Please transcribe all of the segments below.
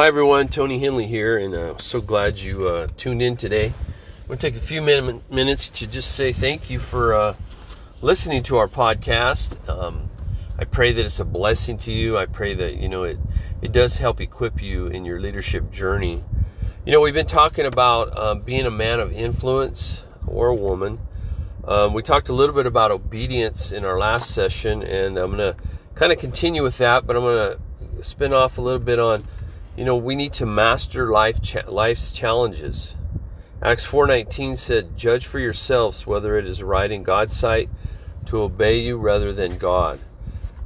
Hi everyone, Tony Hendley here, and uh, so glad you uh, tuned in today. I'm going to take a few min- minutes to just say thank you for uh, listening to our podcast. Um, I pray that it's a blessing to you. I pray that you know it it does help equip you in your leadership journey. You know, we've been talking about um, being a man of influence or a woman. Um, we talked a little bit about obedience in our last session, and I'm going to kind of continue with that, but I'm going to spin off a little bit on you know, we need to master life cha- life's challenges. Acts 4:19 said, "Judge for yourselves whether it is right in God's sight to obey you rather than God."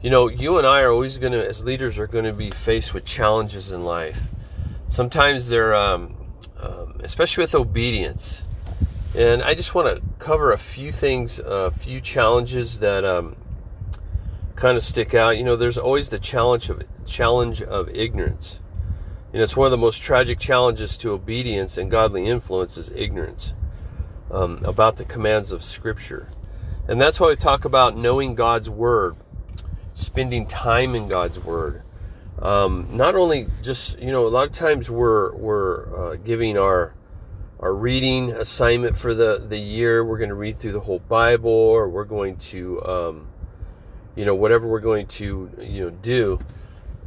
You know, you and I are always going to, as leaders, are going to be faced with challenges in life. Sometimes they're, um, um, especially with obedience. And I just want to cover a few things, a few challenges that um, kind of stick out. You know, there's always the challenge of challenge of ignorance. Know, it's one of the most tragic challenges to obedience and godly influence is ignorance um, about the commands of Scripture. And that's why we talk about knowing God's Word, spending time in God's Word. Um, not only just, you know, a lot of times we're, we're uh, giving our, our reading assignment for the, the year. We're going to read through the whole Bible or we're going to, um, you know, whatever we're going to, you know, do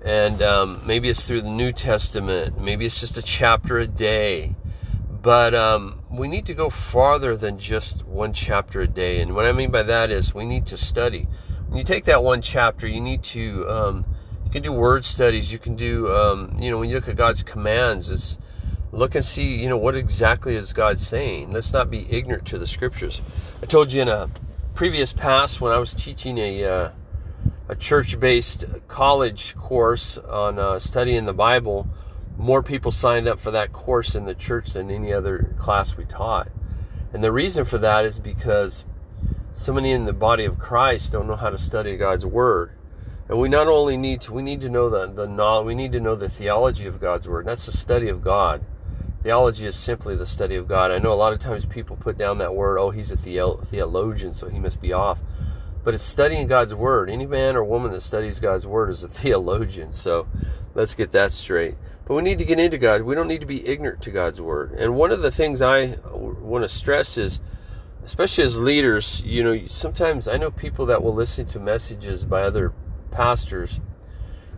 and um, maybe it's through the New Testament, maybe it's just a chapter a day. But um, we need to go farther than just one chapter a day. And what I mean by that is we need to study. When you take that one chapter, you need to, um, you can do word studies. You can do, um, you know, when you look at God's commands, it's look and see, you know, what exactly is God saying. Let's not be ignorant to the scriptures. I told you in a previous past when I was teaching a, uh, a church-based college course on uh, studying the Bible, more people signed up for that course in the church than any other class we taught. And the reason for that is because so many in the body of Christ don't know how to study God's word. And we not only need to we need to know the the knowledge, we need to know the theology of God's word. That's the study of God. Theology is simply the study of God. I know a lot of times people put down that word, oh, he's a theologian, so he must be off but it's studying God's word. Any man or woman that studies God's word is a theologian. So let's get that straight. But we need to get into God. We don't need to be ignorant to God's word. And one of the things I want to stress is, especially as leaders, you know, sometimes I know people that will listen to messages by other pastors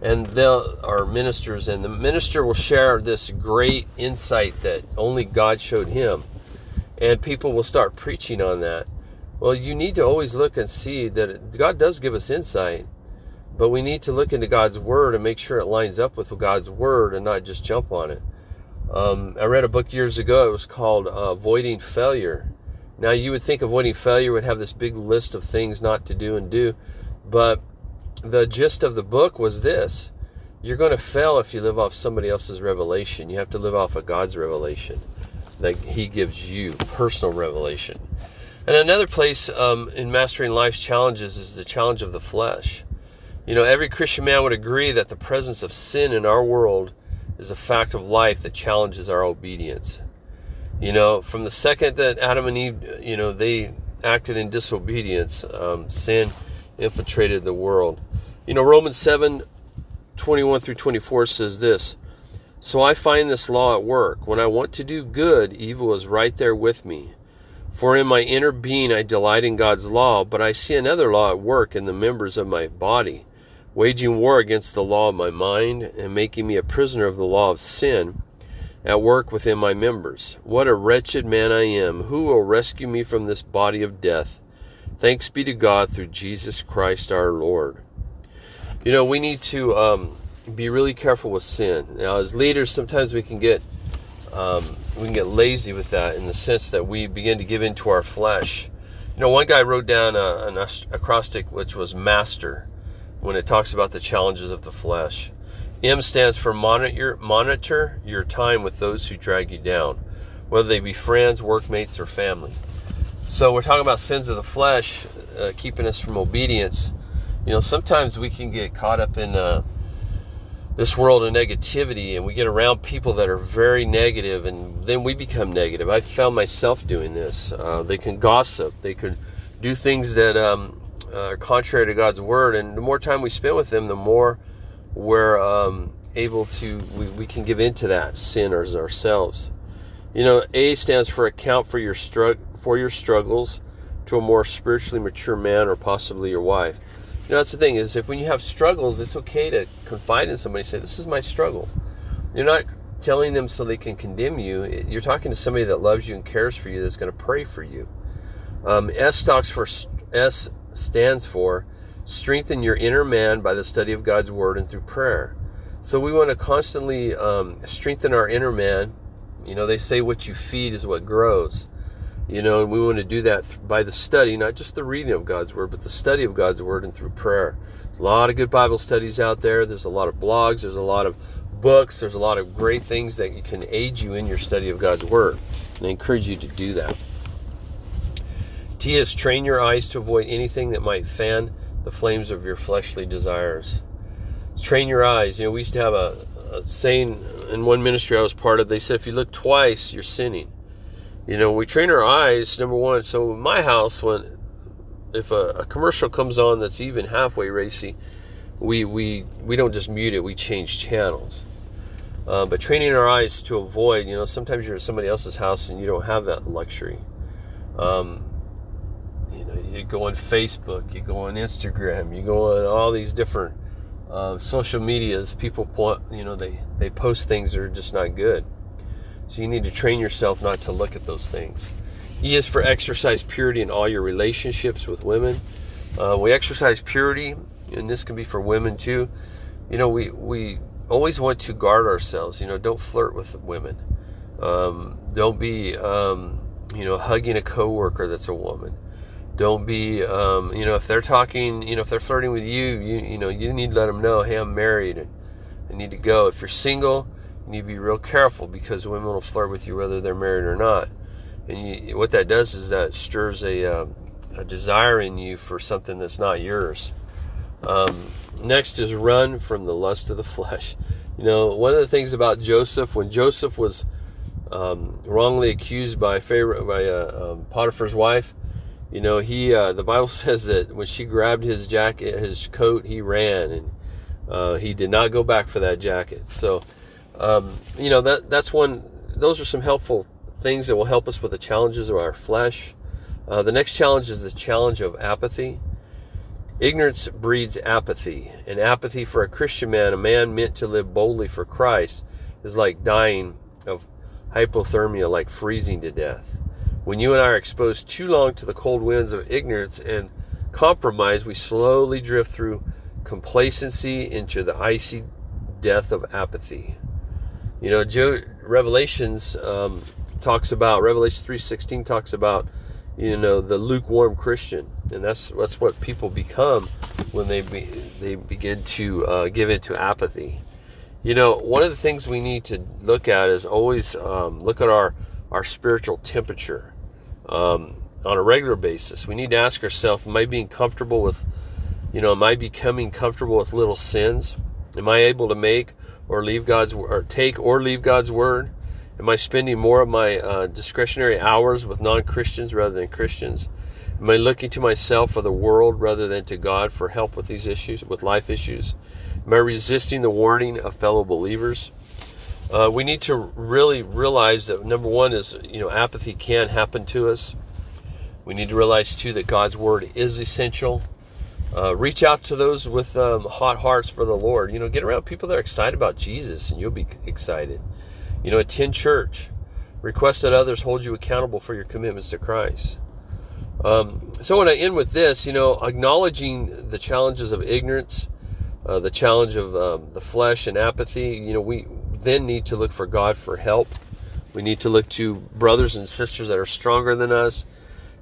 and they'll are ministers and the minister will share this great insight that only God showed him and people will start preaching on that well, you need to always look and see that God does give us insight, but we need to look into God's Word and make sure it lines up with God's Word and not just jump on it. Um, I read a book years ago. It was called uh, Avoiding Failure. Now, you would think avoiding failure would have this big list of things not to do and do, but the gist of the book was this you're going to fail if you live off somebody else's revelation. You have to live off of God's revelation that He gives you, personal revelation. And another place um, in mastering life's challenges is the challenge of the flesh. You know, every Christian man would agree that the presence of sin in our world is a fact of life that challenges our obedience. You know, from the second that Adam and Eve, you know, they acted in disobedience, um, sin infiltrated the world. You know, Romans 7 21 through 24 says this So I find this law at work. When I want to do good, evil is right there with me. For in my inner being I delight in God's law, but I see another law at work in the members of my body, waging war against the law of my mind and making me a prisoner of the law of sin at work within my members. What a wretched man I am! Who will rescue me from this body of death? Thanks be to God through Jesus Christ our Lord. You know, we need to um, be really careful with sin. Now, as leaders, sometimes we can get um, we can get lazy with that in the sense that we begin to give into our flesh. You know, one guy wrote down a, an acrostic which was master when it talks about the challenges of the flesh. M stands for monitor, monitor your time with those who drag you down, whether they be friends, workmates, or family. So we're talking about sins of the flesh, uh, keeping us from obedience. You know, sometimes we can get caught up in uh, this world of negativity and we get around people that are very negative and then we become negative. I found myself doing this. Uh, they can gossip, they could do things that um, are contrary to God's word, and the more time we spend with them, the more we're um, able to, we, we can give into that sin as ourselves. You know, A stands for account for your strugg- for your struggles to a more spiritually mature man or possibly your wife. You know, that's the thing is if when you have struggles, it's okay to confide in somebody. Say, "This is my struggle." You're not telling them so they can condemn you. You're talking to somebody that loves you and cares for you. That's going to pray for you. Um, S stocks for S stands for strengthen your inner man by the study of God's word and through prayer. So we want to constantly um, strengthen our inner man. You know, they say what you feed is what grows. You know, and we want to do that by the study, not just the reading of God's Word, but the study of God's Word and through prayer. There's a lot of good Bible studies out there. There's a lot of blogs. There's a lot of books. There's a lot of great things that can aid you in your study of God's Word. And I encourage you to do that. T is train your eyes to avoid anything that might fan the flames of your fleshly desires. Train your eyes. You know, we used to have a, a saying in one ministry I was part of. They said, if you look twice, you're sinning you know, we train our eyes, number one. So in my house, when if a, a commercial comes on that's even halfway racy, we we we don't just mute it; we change channels. Uh, but training our eyes to avoid, you know, sometimes you're at somebody else's house and you don't have that luxury. Um, you know, you go on Facebook, you go on Instagram, you go on all these different uh, social medias. People, you know, they they post things that are just not good. So you need to train yourself not to look at those things. E is for exercise purity in all your relationships with women. Uh, we exercise purity, and this can be for women too. You know, we we always want to guard ourselves. You know, don't flirt with women. Um, don't be, um, you know, hugging a coworker that's a woman. Don't be, um, you know, if they're talking, you know, if they're flirting with you, you, you know, you need to let them know, hey, I'm married and I need to go. If you're single, you need to be real careful because women will flirt with you whether they're married or not. And you, what that does is that stirs a, uh, a desire in you for something that's not yours. Um, next is run from the lust of the flesh. You know, one of the things about Joseph, when Joseph was um, wrongly accused by Pharaoh, by uh, um, Potiphar's wife, you know, he uh, the Bible says that when she grabbed his jacket, his coat, he ran and uh, he did not go back for that jacket. So um, you know that that's one. Those are some helpful things that will help us with the challenges of our flesh. Uh, the next challenge is the challenge of apathy. Ignorance breeds apathy, and apathy for a Christian man, a man meant to live boldly for Christ, is like dying of hypothermia, like freezing to death. When you and I are exposed too long to the cold winds of ignorance and compromise, we slowly drift through complacency into the icy death of apathy. You know, Joe, Revelations um, talks about Revelation three sixteen talks about you know the lukewarm Christian, and that's that's what people become when they be, they begin to uh, give into apathy. You know, one of the things we need to look at is always um, look at our our spiritual temperature um, on a regular basis. We need to ask ourselves: Am I being comfortable with, you know, am I becoming comfortable with little sins? Am I able to make or leave God's or take or leave God's word? Am I spending more of my uh, discretionary hours with non-Christians rather than Christians? Am I looking to myself or the world rather than to God for help with these issues, with life issues? Am I resisting the warning of fellow believers? Uh, we need to really realize that number one is you know apathy can happen to us. We need to realize too that God's word is essential. Uh, reach out to those with um, hot hearts for the Lord. You know, get around people that are excited about Jesus, and you'll be excited. You know, attend church. Request that others hold you accountable for your commitments to Christ. Um, so, when I end with this, you know, acknowledging the challenges of ignorance, uh, the challenge of um, the flesh and apathy, you know, we then need to look for God for help. We need to look to brothers and sisters that are stronger than us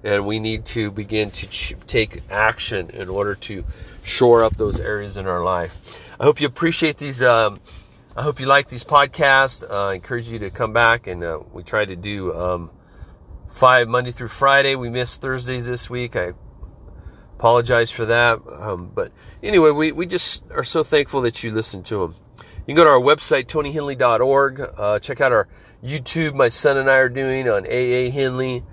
and we need to begin to ch- take action in order to shore up those areas in our life. I hope you appreciate these. Um, I hope you like these podcasts. Uh, I encourage you to come back, and uh, we try to do um, five Monday through Friday. We missed Thursdays this week. I apologize for that, um, but anyway, we we just are so thankful that you listen to them. You can go to our website, tonyhendley.org. Uh, check out our YouTube, my son and I are doing on AA Hendley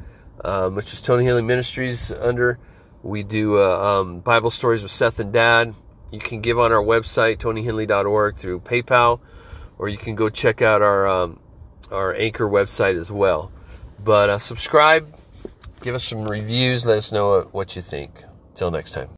um, which is Tony Hendley Ministries under. We do uh, um, Bible stories with Seth and Dad. you can give on our website, tonyhendley.org, through PayPal, or you can go check out our um, our Anchor website as well. But uh, subscribe, give us some reviews, let us know what you think. Till next time.